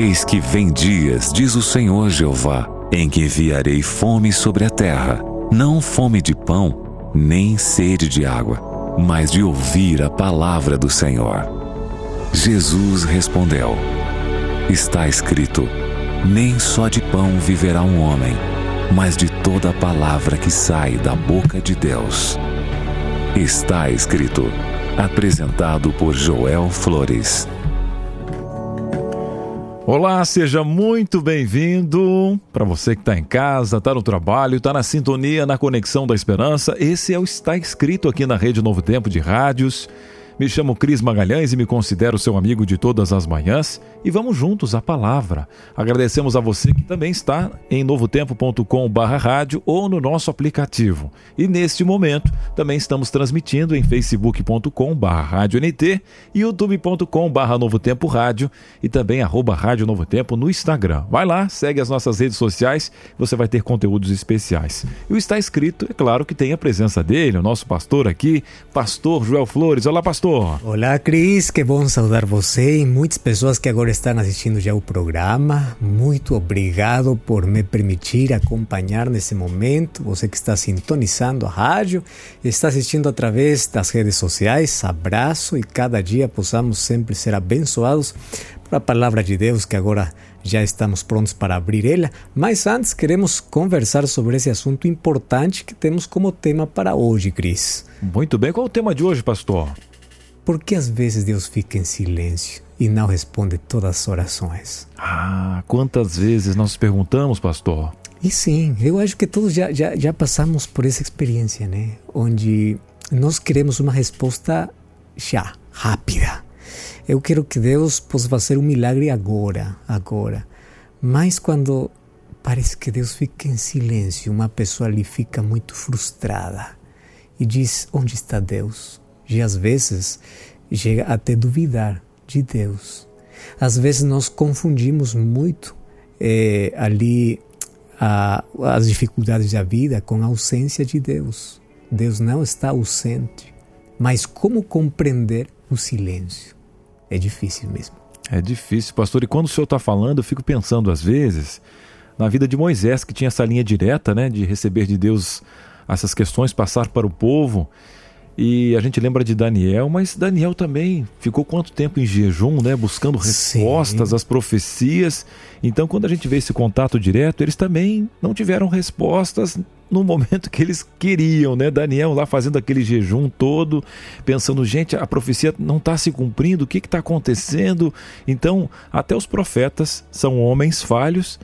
Eis que vem dias, diz o Senhor Jeová, em que enviarei fome sobre a terra, não fome de pão, nem sede de água, mas de ouvir a palavra do Senhor. Jesus respondeu: Está escrito: Nem só de pão viverá um homem, mas de toda a palavra que sai da boca de Deus. Está escrito. Apresentado por Joel Flores. Olá, seja muito bem-vindo. Para você que está em casa, está no trabalho, está na sintonia, na conexão da esperança, esse é o Está Escrito aqui na Rede Novo Tempo de Rádios. Me chamo Cris Magalhães e me considero seu amigo de todas as manhãs e vamos juntos à palavra. Agradecemos a você que também está em novotempo.com/rádio ou no nosso aplicativo. E neste momento também estamos transmitindo em facebook.com/radioNT, youtube.com/novotempo rádio e também arroba Rádio Novo Tempo no Instagram. Vai lá, segue as nossas redes sociais, você vai ter conteúdos especiais. E o está escrito, é claro que tem a presença dele, o nosso pastor aqui, pastor Joel Flores. Olá, pastor Olá, Cris, que bom saudar você e muitas pessoas que agora estão assistindo já o programa. Muito obrigado por me permitir acompanhar nesse momento. Você que está sintonizando a rádio, está assistindo através das redes sociais. Abraço e cada dia possamos sempre ser abençoados a palavra de Deus que agora já estamos prontos para abrir ela, mas antes queremos conversar sobre esse assunto importante que temos como tema para hoje, Cris. Muito bem, qual é o tema de hoje, pastor? Por que às vezes Deus fica em silêncio e não responde todas as orações? Ah, quantas vezes nós perguntamos, pastor? E sim, eu acho que todos já, já, já passamos por essa experiência, né? Onde nós queremos uma resposta já, rápida. Eu quero que Deus possa fazer um milagre agora, agora. Mas quando parece que Deus fica em silêncio, uma pessoa ali fica muito frustrada e diz: Onde está Deus? E às vezes chega até duvidar de Deus. Às vezes nós confundimos muito é, ali a, as dificuldades da vida com a ausência de Deus. Deus não está ausente. Mas como compreender o silêncio? É difícil mesmo. É difícil, pastor. E quando o senhor está falando, eu fico pensando às vezes na vida de Moisés, que tinha essa linha direta, né, de receber de Deus essas questões, passar para o povo. E a gente lembra de Daniel, mas Daniel também ficou quanto tempo em jejum, né, buscando respostas Sim. às profecias. Então, quando a gente vê esse contato direto, eles também não tiveram respostas no momento que eles queriam, né? Daniel lá fazendo aquele jejum todo, pensando, gente, a profecia não está se cumprindo, o que está acontecendo? Então, até os profetas são homens falhos,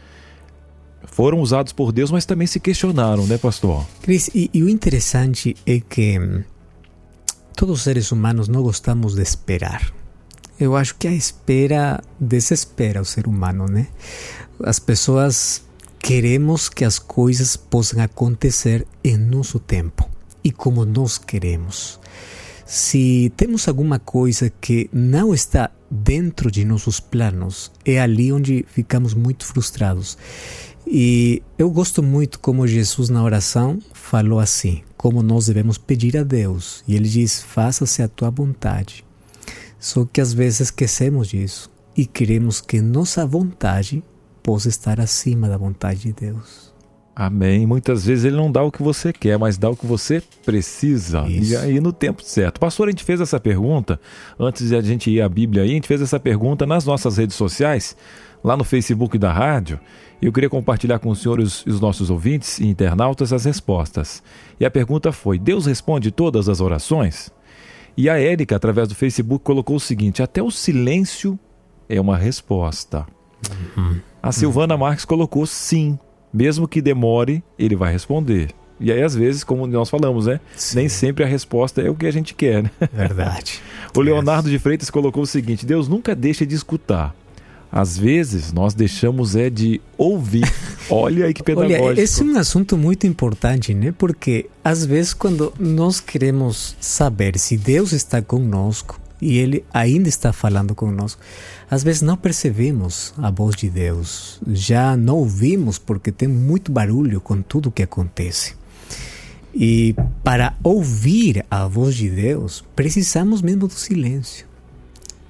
foram usados por Deus, mas também se questionaram, né, pastor? Cris, e, e o interessante é que Todos os seres humanos não gostamos de esperar. Eu acho que a espera desespera o ser humano, né? As pessoas queremos que as coisas possam acontecer em nosso tempo e como nós queremos. Se temos alguma coisa que não está dentro de nossos planos, é ali onde ficamos muito frustrados. E eu gosto muito como Jesus na oração falou assim: como nós devemos pedir a Deus. E ele diz: faça-se a tua vontade. Só que às vezes esquecemos disso e queremos que nossa vontade possa estar acima da vontade de Deus. Amém. Muitas vezes ele não dá o que você quer, mas dá o que você precisa. Isso. E aí no tempo certo. Pastor, a gente fez essa pergunta, antes de a gente ir à Bíblia aí, a gente fez essa pergunta nas nossas redes sociais, lá no Facebook da rádio. Eu queria compartilhar com os senhores e os nossos ouvintes e internautas as respostas. E a pergunta foi: Deus responde todas as orações? E a Érica, através do Facebook, colocou o seguinte: até o silêncio é uma resposta. Uhum. A Silvana. Marques colocou sim, mesmo que demore, ele vai responder. E aí, às vezes, como nós falamos, né? Sim. Nem sempre a resposta é o que a gente quer, né? Verdade. o Leonardo de Freitas colocou o seguinte: Deus nunca deixa de escutar às vezes nós deixamos é de ouvir. Olha aí que pedagógico. Olha, esse é um assunto muito importante, né? Porque às vezes quando nós queremos saber se Deus está conosco e Ele ainda está falando conosco, às vezes não percebemos a voz de Deus, já não ouvimos porque tem muito barulho com tudo que acontece. E para ouvir a voz de Deus, precisamos mesmo do silêncio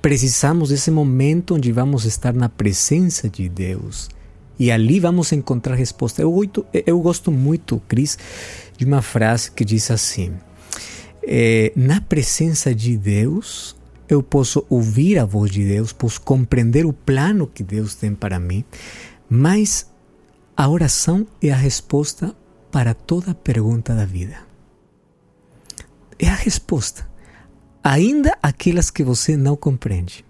precisamos desse momento onde vamos estar na presença de Deus. E ali vamos encontrar resposta. Eu, eu gosto muito, Cris, de uma frase que diz assim: é, Na presença de Deus, eu posso ouvir a voz de Deus, posso compreender o plano que Deus tem para mim, mas a oração é a resposta para toda pergunta da vida. É a resposta, ainda aquelas que você não compreende.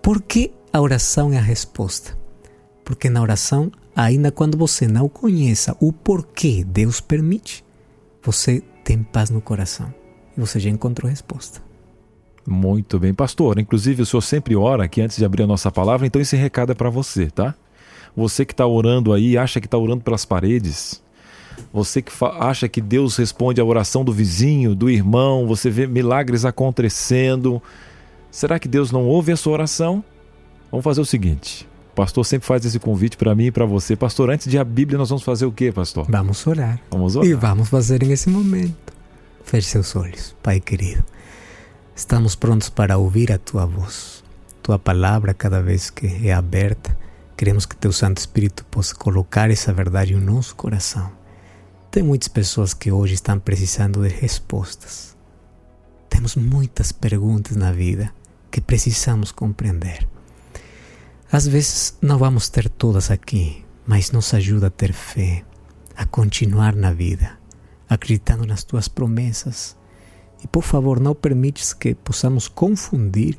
Por que a oração é a resposta? Porque na oração, ainda quando você não conheça o porquê Deus permite, você tem paz no coração e você já encontrou resposta. Muito bem, pastor. Inclusive, o senhor sempre ora aqui antes de abrir a nossa palavra, então esse recado é para você, tá? Você que está orando aí, acha que está orando pelas paredes. Você que acha que Deus responde a oração do vizinho, do irmão, você vê milagres acontecendo. Será que Deus não ouve a sua oração? Vamos fazer o seguinte: o pastor sempre faz esse convite para mim e para você. Pastor, antes de a Bíblia, nós vamos fazer o quê, pastor? Vamos orar. Vamos orar. E vamos fazer nesse momento. Feche seus olhos, Pai querido. Estamos prontos para ouvir a tua voz. Tua palavra, cada vez que é aberta, queremos que teu Santo Espírito possa colocar essa verdade no nosso coração. Tem muitas pessoas que hoje estão precisando de respostas. Temos muitas perguntas na vida que precisamos compreender. Às vezes não vamos ter todas aqui, mas nos ajuda a ter fé, a continuar na vida, acreditando nas tuas promessas. E por favor, não permites que possamos confundir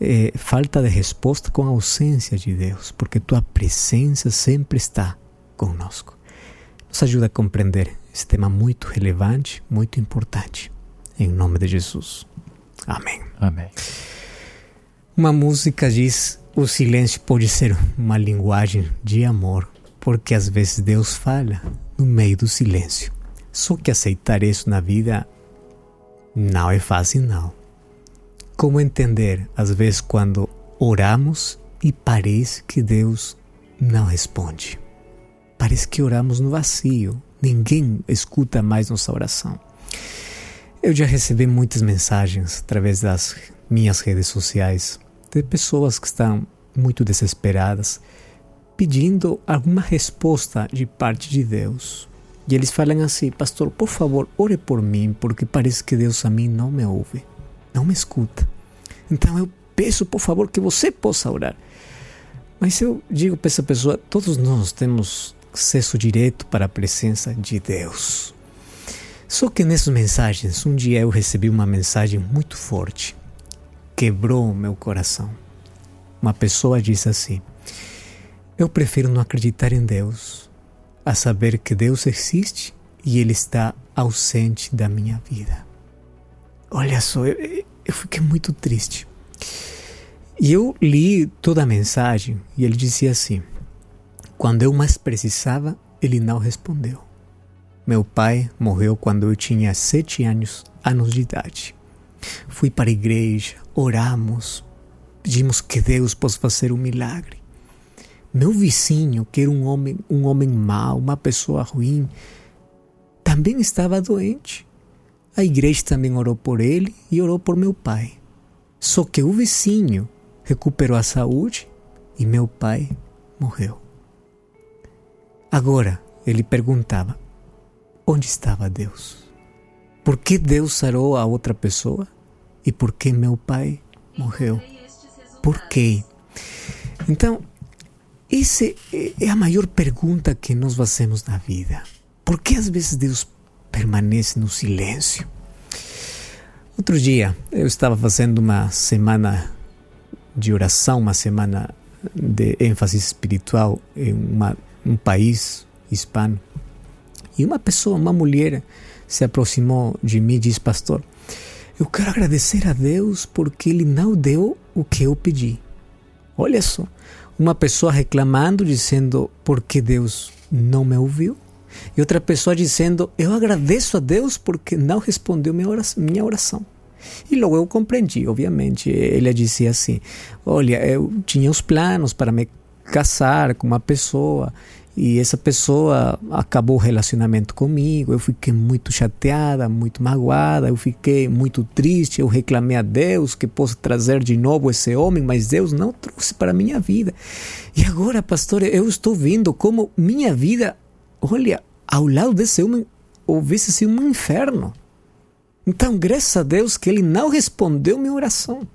eh, falta de resposta com ausência de Deus, porque tua presença sempre está conosco. Nos ajuda a compreender esse tema muito relevante, muito importante. Em nome de Jesus. Amém. Amém. Uma música diz o silêncio pode ser uma linguagem de amor, porque às vezes Deus fala no meio do silêncio. Só que aceitar isso na vida não é fácil, não. Como entender, às vezes, quando oramos e parece que Deus não responde? Parece que oramos no vazio, ninguém escuta mais nossa oração. Eu já recebi muitas mensagens através das minhas redes sociais de pessoas que estão muito desesperadas, pedindo alguma resposta de parte de Deus. E eles falam assim: Pastor, por favor, ore por mim, porque parece que Deus a mim não me ouve, não me escuta. Então eu peço, por favor, que você possa orar. Mas eu digo para essa pessoa: todos nós temos acesso direto para a presença de Deus. Só que nessas mensagens, um dia eu recebi uma mensagem muito forte quebrou meu coração. Uma pessoa disse assim: Eu prefiro não acreditar em Deus, a saber que Deus existe e Ele está ausente da minha vida. Olha só, eu, eu fiquei muito triste. E eu li toda a mensagem e ele dizia assim: Quando eu mais precisava, ele não respondeu. Meu pai morreu quando eu tinha sete anos, anos de idade. Fui para a igreja, oramos, pedimos que Deus possa fazer um milagre. Meu vizinho, que era um homem, um homem mau, uma pessoa ruim, também estava doente. A igreja também orou por ele e orou por meu pai. Só que o vizinho recuperou a saúde e meu pai morreu. Agora ele perguntava: onde estava Deus? Por que Deus sarou a outra pessoa? E por que meu pai morreu? Por quê? Então, essa é a maior pergunta que nós fazemos na vida. Por que às vezes Deus permanece no silêncio? Outro dia, eu estava fazendo uma semana de oração, uma semana de ênfase espiritual em uma, um país hispano. E uma pessoa, uma mulher, se aproximou de mim e disse: Pastor, eu quero agradecer a Deus porque Ele não deu o que eu pedi. Olha só, uma pessoa reclamando, dizendo porque Deus não me ouviu, e outra pessoa dizendo eu agradeço a Deus porque não respondeu minha oração. E logo eu compreendi, obviamente. Ele dizia assim: Olha, eu tinha os planos para me casar com uma pessoa e essa pessoa acabou o relacionamento comigo. Eu fiquei muito chateada, muito magoada, eu fiquei muito triste. Eu reclamei a Deus que possa trazer de novo esse homem, mas Deus não trouxe para a minha vida. E agora, pastor, eu estou vendo como minha vida, olha, ao lado desse homem, houvesse sido um inferno. Então, graças a Deus que ele não respondeu minha oração.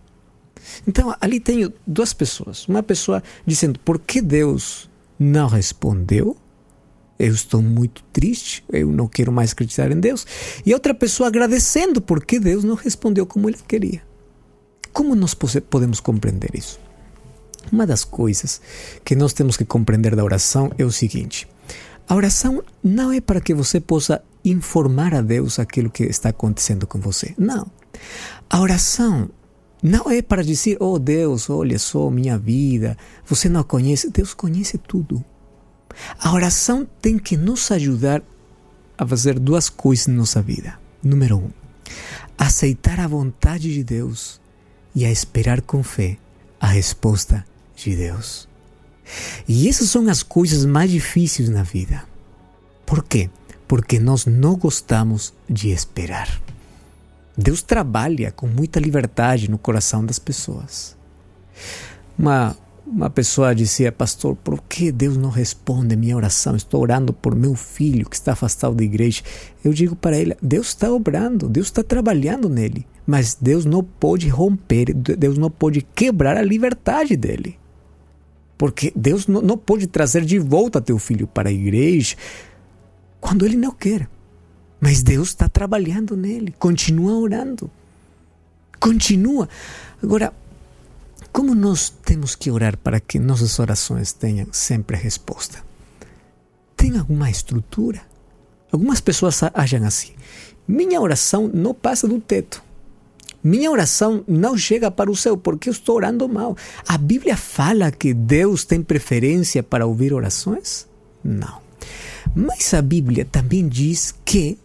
Então, ali tenho duas pessoas. Uma pessoa dizendo: por que Deus não respondeu. Eu estou muito triste, eu não quero mais acreditar em Deus. E outra pessoa agradecendo porque Deus não respondeu como ele queria. Como nós podemos compreender isso? Uma das coisas que nós temos que compreender da oração é o seguinte: a oração não é para que você possa informar a Deus aquilo que está acontecendo com você. Não. A oração não é para dizer, oh Deus, olha só minha vida, você não conhece. Deus conhece tudo. A oração tem que nos ajudar a fazer duas coisas na nossa vida. Número um, aceitar a vontade de Deus e a esperar com fé a resposta de Deus. E essas são as coisas mais difíceis na vida. Por quê? Porque nós não gostamos de esperar. Deus trabalha com muita liberdade no coração das pessoas. Uma, uma pessoa dizia, pastor, por que Deus não responde minha oração? Estou orando por meu filho que está afastado da igreja. Eu digo para ele, Deus está obrando, Deus está trabalhando nele, mas Deus não pode romper, Deus não pode quebrar a liberdade dele. Porque Deus não, não pode trazer de volta teu filho para a igreja quando ele não quer. Mas Deus está trabalhando nele. Continua orando. Continua. Agora, como nós temos que orar para que nossas orações tenham sempre resposta? Tem alguma estrutura? Algumas pessoas acham assim: minha oração não passa do teto. Minha oração não chega para o céu porque eu estou orando mal. A Bíblia fala que Deus tem preferência para ouvir orações? Não. Mas a Bíblia também diz que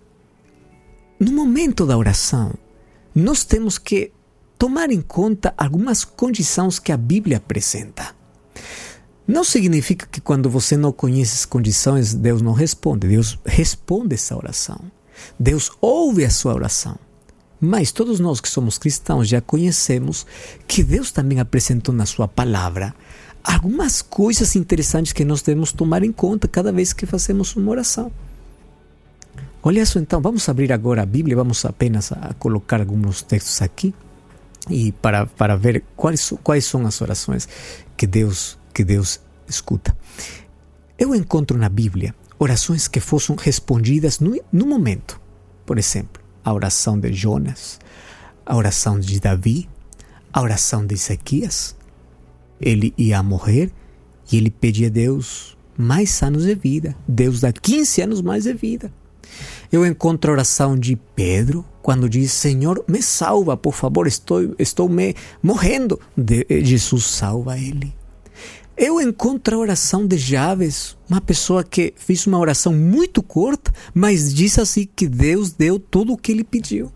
no momento da oração, nós temos que tomar em conta algumas condições que a Bíblia apresenta. Não significa que quando você não conhece as condições, Deus não responde. Deus responde essa oração. Deus ouve a sua oração. Mas todos nós que somos cristãos já conhecemos que Deus também apresentou na sua palavra algumas coisas interessantes que nós devemos tomar em conta cada vez que fazemos uma oração. Olha só então, vamos abrir agora a Bíblia, vamos apenas a colocar alguns textos aqui e para, para ver quais, quais são as orações que Deus que Deus escuta. Eu encontro na Bíblia orações que fossem respondidas no, no momento. Por exemplo, a oração de Jonas, a oração de Davi, a oração de Ezequias. Ele ia morrer e ele pedia a Deus mais anos de vida. Deus dá 15 anos mais de vida. Eu encontro a oração de Pedro quando diz: Senhor, me salva, por favor, estou, estou me morrendo. De, eh, Jesus salva ele. Eu encontro a oração de Javes, uma pessoa que fez uma oração muito curta, mas diz assim que Deus deu tudo o que ele pediu.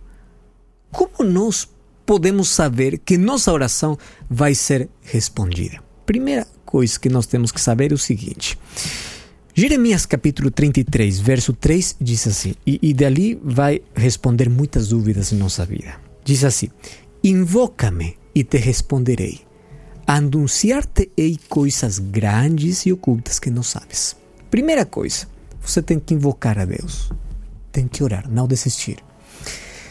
Como nós podemos saber que nossa oração vai ser respondida? Primeira coisa que nós temos que saber é o seguinte: Jeremias capítulo 33, verso 3 diz assim, e, e dali vai responder muitas dúvidas em nossa vida. Diz assim: Invoca-me e te responderei. Anunciar-te-ei coisas grandes e ocultas que não sabes. Primeira coisa, você tem que invocar a Deus. Tem que orar, não desistir.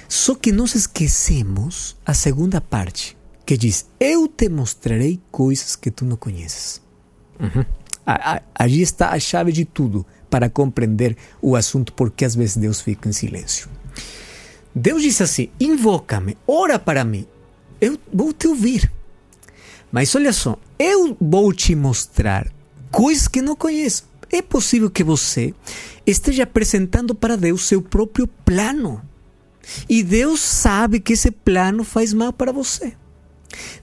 Só que nós esquecemos a segunda parte, que diz: Eu te mostrarei coisas que tu não conheces. Uhum. Allí está a chave de tudo para compreender o assunto porque às vezes Deus fica em silêncio. Deus disse assim: invoca-me, ora para mim, eu vou te ouvir. Mas olha só, eu vou te mostrar coisas que não conheço. É possível que você esteja apresentando para Deus seu próprio plano. E Deus sabe que esse plano faz mal para você.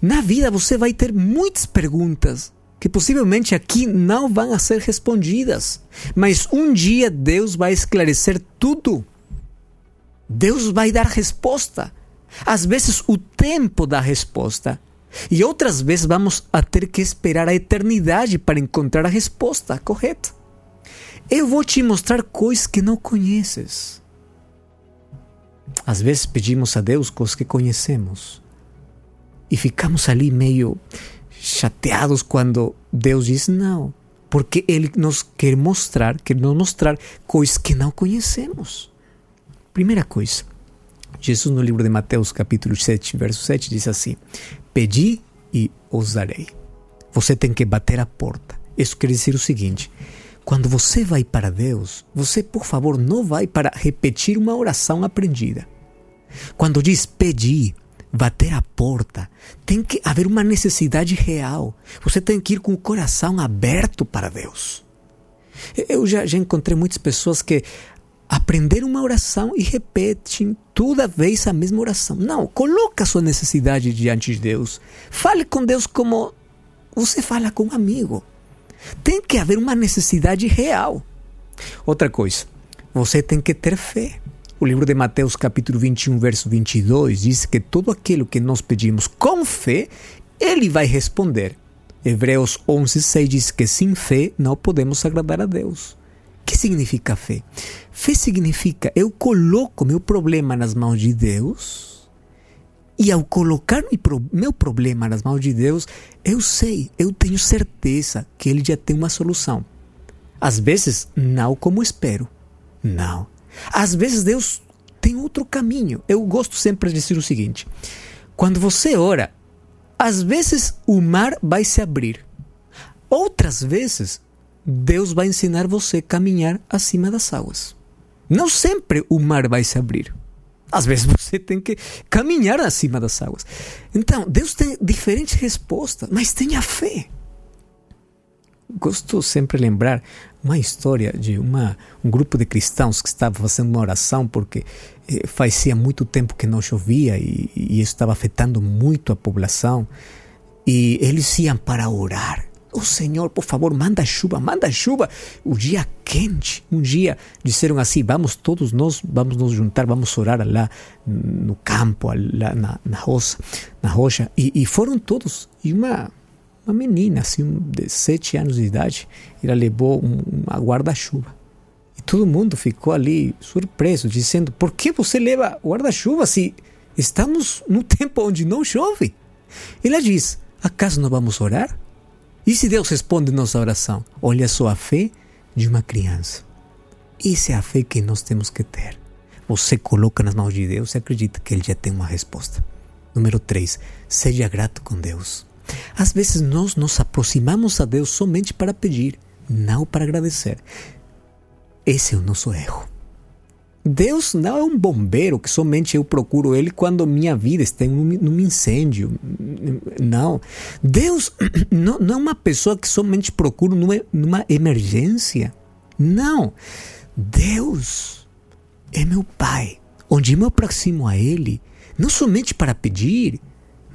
Na vida você vai ter muitas perguntas que possivelmente aqui não vão ser respondidas, mas um dia Deus vai esclarecer tudo. Deus vai dar resposta. Às vezes o tempo da resposta e outras vezes vamos a ter que esperar a eternidade para encontrar a resposta correta. Eu vou te mostrar coisas que não conheces. Às vezes pedimos a Deus coisas que conhecemos e ficamos ali meio chateados quando Deus diz não, porque Ele nos quer mostrar, quer nos mostrar coisas que não conhecemos. Primeira coisa, Jesus no livro de Mateus capítulo 7, verso 7 diz assim: Pedi e os darei. Você tem que bater a porta. Isso quer dizer o seguinte: quando você vai para Deus, você, por favor, não vai para repetir uma oração aprendida. Quando diz pedir, bater a porta, tem que haver uma necessidade real. Você tem que ir com o coração aberto para Deus. Eu já, já encontrei muitas pessoas que aprenderam uma oração e repetem toda vez a mesma oração. Não, coloque a sua necessidade diante de Deus. Fale com Deus como você fala com um amigo. Tem que haver uma necessidade real. Outra coisa, você tem que ter fé. O livro de Mateus, capítulo 21, verso 22, diz que todo aquilo que nós pedimos com fé, ele vai responder. Hebreus 11, 6 diz que sem fé não podemos agradar a Deus. O que significa fé? Fé significa eu coloco meu problema nas mãos de Deus e ao colocar meu problema nas mãos de Deus, eu sei, eu tenho certeza que Ele já tem uma solução. Às vezes, não como espero. Não às vezes Deus tem outro caminho. Eu gosto sempre de dizer o seguinte: quando você ora, às vezes o mar vai se abrir. Outras vezes, Deus vai ensinar você a caminhar acima das águas. Não sempre o mar vai se abrir. Às vezes você tem que caminhar acima das águas. Então, Deus tem diferentes respostas, mas tenha fé. Gosto sempre de lembrar uma história de uma, um grupo de cristãos que estava fazendo uma oração porque eh, fazia muito tempo que não chovia e, e isso estava afetando muito a população. E eles iam para orar. O oh, Senhor, por favor, manda chuva, manda chuva. O dia quente, um dia disseram assim: vamos todos nós, vamos nos juntar, vamos orar lá no campo, lá na, na roça, na rocha. E, e foram todos. E uma uma menina, assim, de sete anos de idade, ela levou um, uma guarda-chuva. E todo mundo ficou ali surpreso, dizendo: Por que você leva guarda-chuva se estamos num tempo onde não chove? Ela diz: Acaso não vamos orar? E se Deus responde nossa oração? Olha só a fé de uma criança. Essa é a fé que nós temos que ter. Você coloca nas mãos de Deus e acredita que Ele já tem uma resposta. Número 3. Seja grato com Deus. Às vezes nós nos aproximamos a Deus somente para pedir, não para agradecer. Esse é o nosso erro. Deus não é um bombeiro que somente eu procuro Ele quando minha vida está em um, incêndio. Não. Deus não, é uma pessoa que somente procuro numa, numa emergência. Não. Deus é meu Pai, onde me aproximo a Ele, não somente para pedir,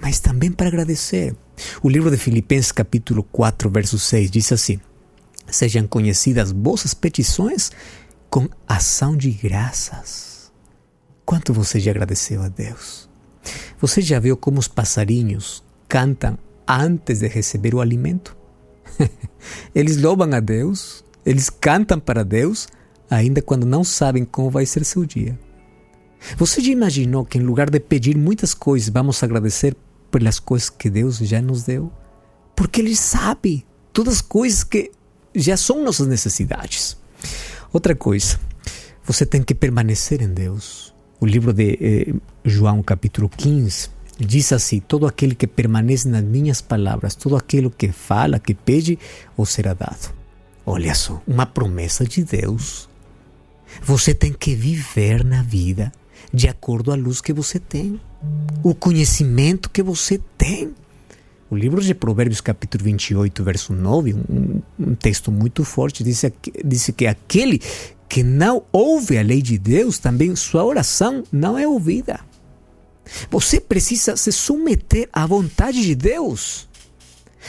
mas também para agradecer. O livro de Filipenses, capítulo 4, verso 6, diz assim: Sejam conhecidas vossas petições com ação de graças. Quanto você já agradeceu a Deus? Você já viu como os passarinhos cantam antes de receber o alimento? eles louvam a Deus, eles cantam para Deus, ainda quando não sabem como vai ser seu dia. Você já imaginou que, em lugar de pedir muitas coisas, vamos agradecer pelas coisas que Deus já nos deu, porque Ele sabe todas as coisas que já são nossas necessidades. Outra coisa, você tem que permanecer em Deus. O livro de eh, João, capítulo 15, diz assim: Todo aquele que permanece nas minhas palavras, todo aquele que fala, que pede, ou será dado. Olha só, uma promessa de Deus. Você tem que viver na vida de acordo à luz que você tem, o conhecimento que você tem. O livro de Provérbios, capítulo 28, verso 9, um, um texto muito forte, diz, diz que aquele que não ouve a lei de Deus, também sua oração não é ouvida. Você precisa se submeter à vontade de Deus.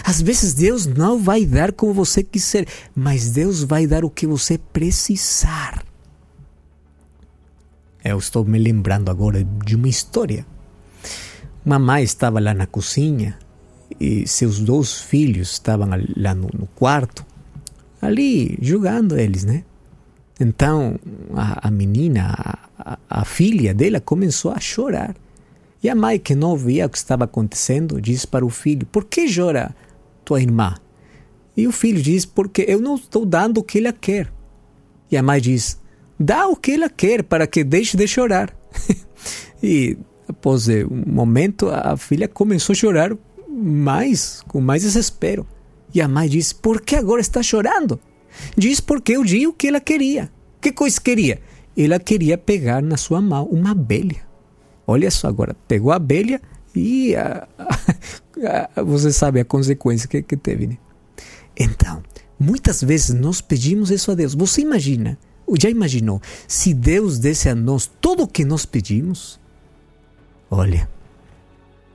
Às vezes Deus não vai dar como você quiser, mas Deus vai dar o que você precisar. Eu estou me lembrando agora de uma história. Mamãe estava lá na cozinha e seus dois filhos estavam lá no, no quarto, ali jogando eles, né? Então a, a menina, a, a filha dela, começou a chorar. E a mãe, que não via o que estava acontecendo, disse para o filho: Por que chora tua irmã? E o filho diz: Porque eu não estou dando o que ela quer. E a mãe diz: Dá o que ela quer para que deixe de chorar. e após um momento, a filha começou a chorar mais, com mais desespero. E a mãe diz: Por que agora está chorando? Diz porque eu disse o que ela queria. Que coisa queria? Ela queria pegar na sua mão uma abelha. Olha só agora, pegou a abelha e a, a, a, você sabe a consequência que, que teve. Né? Então, muitas vezes nós pedimos isso a Deus. Você imagina, já imaginou, se Deus desse a nós tudo o que nós pedimos? Olha,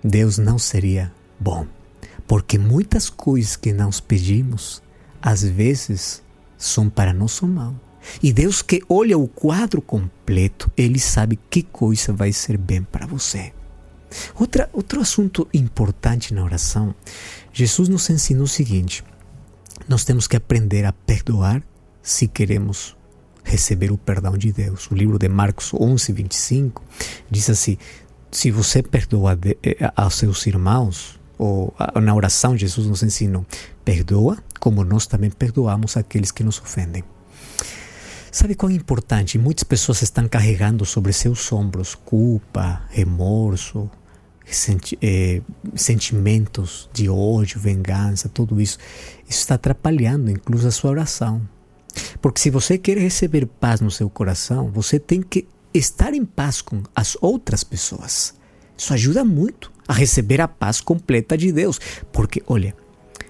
Deus não seria bom, porque muitas coisas que nós pedimos, às vezes, são para nosso mal. E Deus que olha o quadro completo, Ele sabe que coisa vai ser bem para você. Outra, outro assunto importante na oração, Jesus nos ensinou o seguinte: nós temos que aprender a perdoar se queremos receber o perdão de Deus. O livro de Marcos 11, 25 diz assim: se você perdoa de, eh, aos seus irmãos, ou na oração Jesus nos ensinou, perdoa como nós também perdoamos aqueles que nos ofendem. Sabe é importante? Muitas pessoas estão carregando sobre seus ombros culpa, remorso, senti eh, sentimentos de ódio, vingança, tudo isso. Isso está atrapalhando incluso a sua oração. Porque se você quer receber paz no seu coração, você tem que estar em paz com as outras pessoas. Isso ajuda muito a receber a paz completa de Deus. Porque, olha,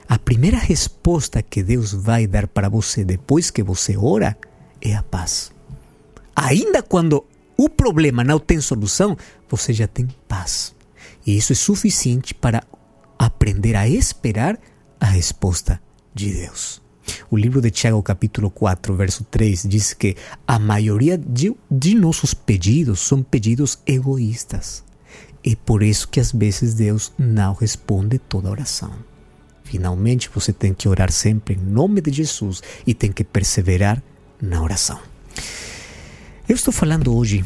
a primeira resposta que Deus vai dar para você depois que você ora é a paz. Ainda quando o problema não tem solução, você já tem paz. E isso é suficiente para aprender a esperar a resposta de Deus. O livro de Tiago, capítulo 4, verso 3, diz que a maioria de, de nossos pedidos são pedidos egoístas. E por isso que às vezes Deus não responde toda oração. Finalmente, você tem que orar sempre em nome de Jesus e tem que perseverar na oração. Eu estou falando hoje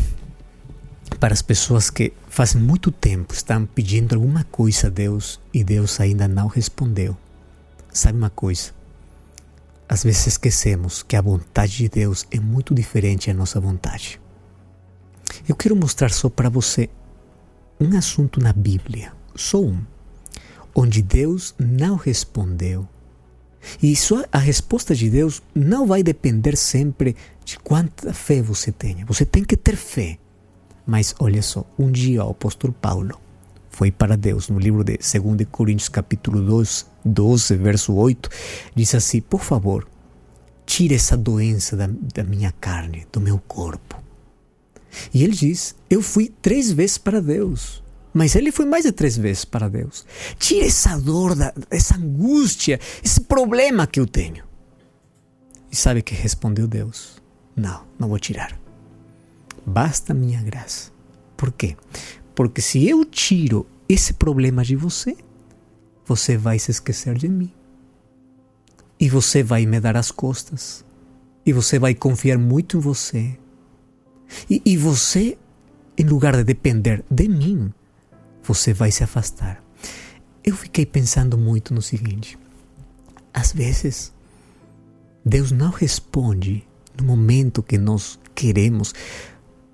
para as pessoas que faz muito tempo estão pedindo alguma coisa a Deus e Deus ainda não respondeu. Sabe uma coisa? Às vezes esquecemos que a vontade de Deus é muito diferente da nossa vontade. Eu quero mostrar só para você um assunto na Bíblia, só um, onde Deus não respondeu e só a resposta de Deus não vai depender sempre de quanta fé você tenha. Você tem que ter fé. Mas olha só, um dia o apóstolo Paulo foi para Deus no livro de 2 Coríntios capítulo 2, 12, verso 8, diz assim, por favor, tire essa doença da, da minha carne, do meu corpo. E ele diz, eu fui três vezes para Deus mas ele foi mais de três vezes para Deus. Tire essa dor, essa angústia, esse problema que eu tenho. E sabe que respondeu Deus? Não, não vou tirar. Basta minha graça. Por quê? Porque se eu tiro esse problema de você, você vai se esquecer de mim. E você vai me dar as costas. E você vai confiar muito em você. E, e você, em lugar de depender de mim, você vai se afastar. Eu fiquei pensando muito no seguinte: às vezes, Deus não responde no momento que nós queremos,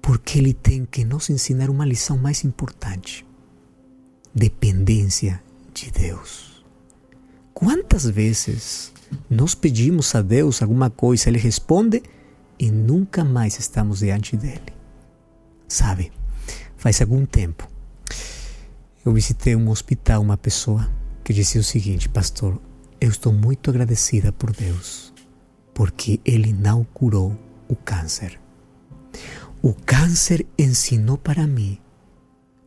porque Ele tem que nos ensinar uma lição mais importante: dependência de Deus. Quantas vezes nós pedimos a Deus alguma coisa, Ele responde e nunca mais estamos diante dele? Sabe, faz algum tempo eu visitei um hospital uma pessoa que dizia o seguinte: Pastor, eu estou muito agradecida por Deus, porque Ele não curou o câncer. O câncer ensinou para mim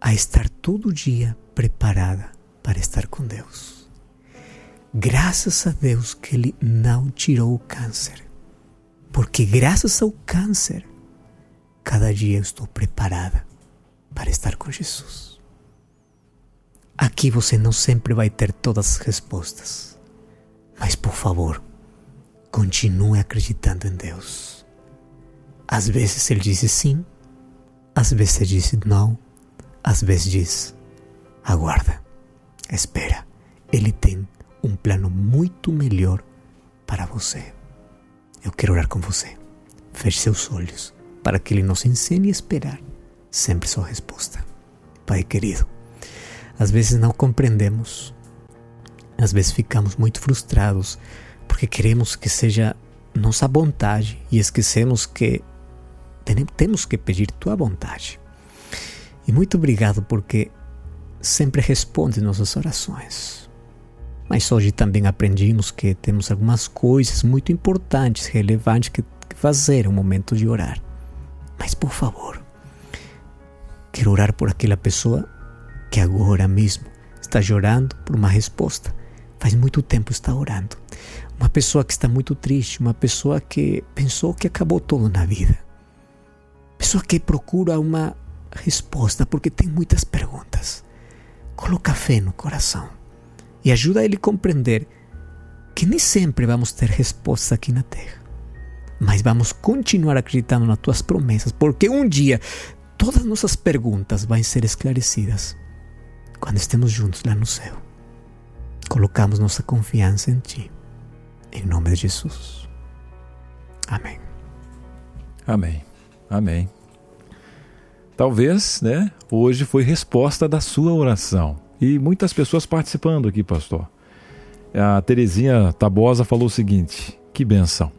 a estar todo dia preparada para estar com Deus. Graças a Deus que Ele não tirou o câncer, porque graças ao câncer, cada dia eu estou preparada para estar com Jesus. Aqui você não sempre vai ter todas as respostas. Mas por favor, continue acreditando em Deus. Às vezes ele diz sim, às vezes ele diz não, às vezes diz aguarda, espera. Ele tem um plano muito melhor para você. Eu quero orar com você. Feche seus olhos para que Ele nos ensine a esperar sempre sua resposta. Pai querido, às vezes não compreendemos, às vezes ficamos muito frustrados porque queremos que seja nossa vontade e esquecemos que temos que pedir tua vontade. E muito obrigado porque sempre responde nossas orações. Mas hoje também aprendimos que temos algumas coisas muito importantes, relevantes que fazer no momento de orar. Mas por favor, quero orar por aquela pessoa que agora mesmo está chorando por uma resposta. Faz muito tempo está orando. Uma pessoa que está muito triste, uma pessoa que pensou que acabou tudo na vida. Pessoa que procura uma resposta porque tem muitas perguntas. Coloca fé no coração e ajuda ele a compreender que nem sempre vamos ter respostas aqui na terra, mas vamos continuar acreditando nas tuas promessas, porque um dia todas nossas perguntas vão ser esclarecidas quando estemos juntos lá no céu. Colocamos nossa confiança em Ti, em nome de Jesus. Amém. Amém. Amém. Talvez, né? Hoje foi resposta da sua oração. E muitas pessoas participando aqui, pastor. A Terezinha Tabosa falou o seguinte: que benção.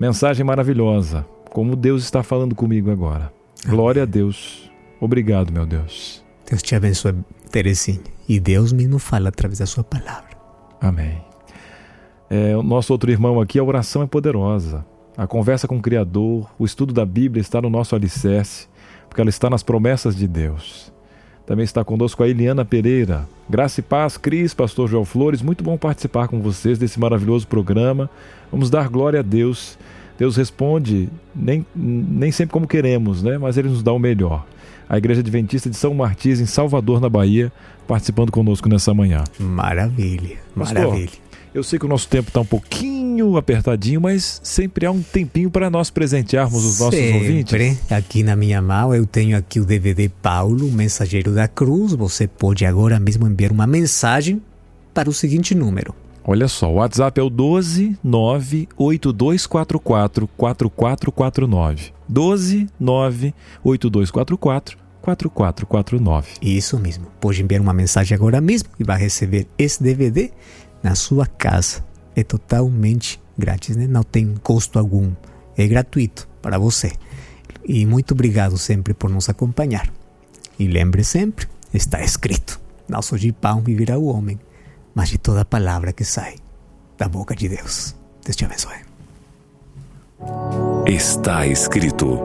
Mensagem maravilhosa. Como Deus está falando comigo agora. Glória a Deus. Obrigado, meu Deus. Deus te abençoe, Terezinha. E Deus mesmo fala através da sua palavra. Amém. É, o nosso outro irmão aqui, a oração é poderosa. A conversa com o Criador, o estudo da Bíblia está no nosso alicerce, porque ela está nas promessas de Deus. Também está conosco a Eliana Pereira. Graça e paz, Cris, Pastor João Flores. Muito bom participar com vocês desse maravilhoso programa. Vamos dar glória a Deus. Deus responde nem, nem sempre como queremos, né? mas Ele nos dá o melhor. A Igreja Adventista de São Martins, em Salvador, na Bahia, participando conosco nessa manhã. Maravilha, maravilha. Eu sei que o nosso tempo está um pouquinho apertadinho, mas sempre há um tempinho para nós presentearmos os nossos sempre. ouvintes. Aqui na minha mão eu tenho aqui o DVD Paulo, Mensageiro da Cruz. Você pode agora mesmo enviar uma mensagem para o seguinte número. Olha só, o WhatsApp é o 12 98244 4449. 12 98244 4449. Isso mesmo. Pode enviar uma mensagem agora mesmo e vai receber esse DVD na sua casa. É totalmente grátis, né? não tem custo algum. É gratuito para você. E muito obrigado sempre por nos acompanhar. E lembre sempre, está escrito: não só de pão viverá o homem, mas de toda palavra que sai da boca de Deus. Deus te abençoe. Está escrito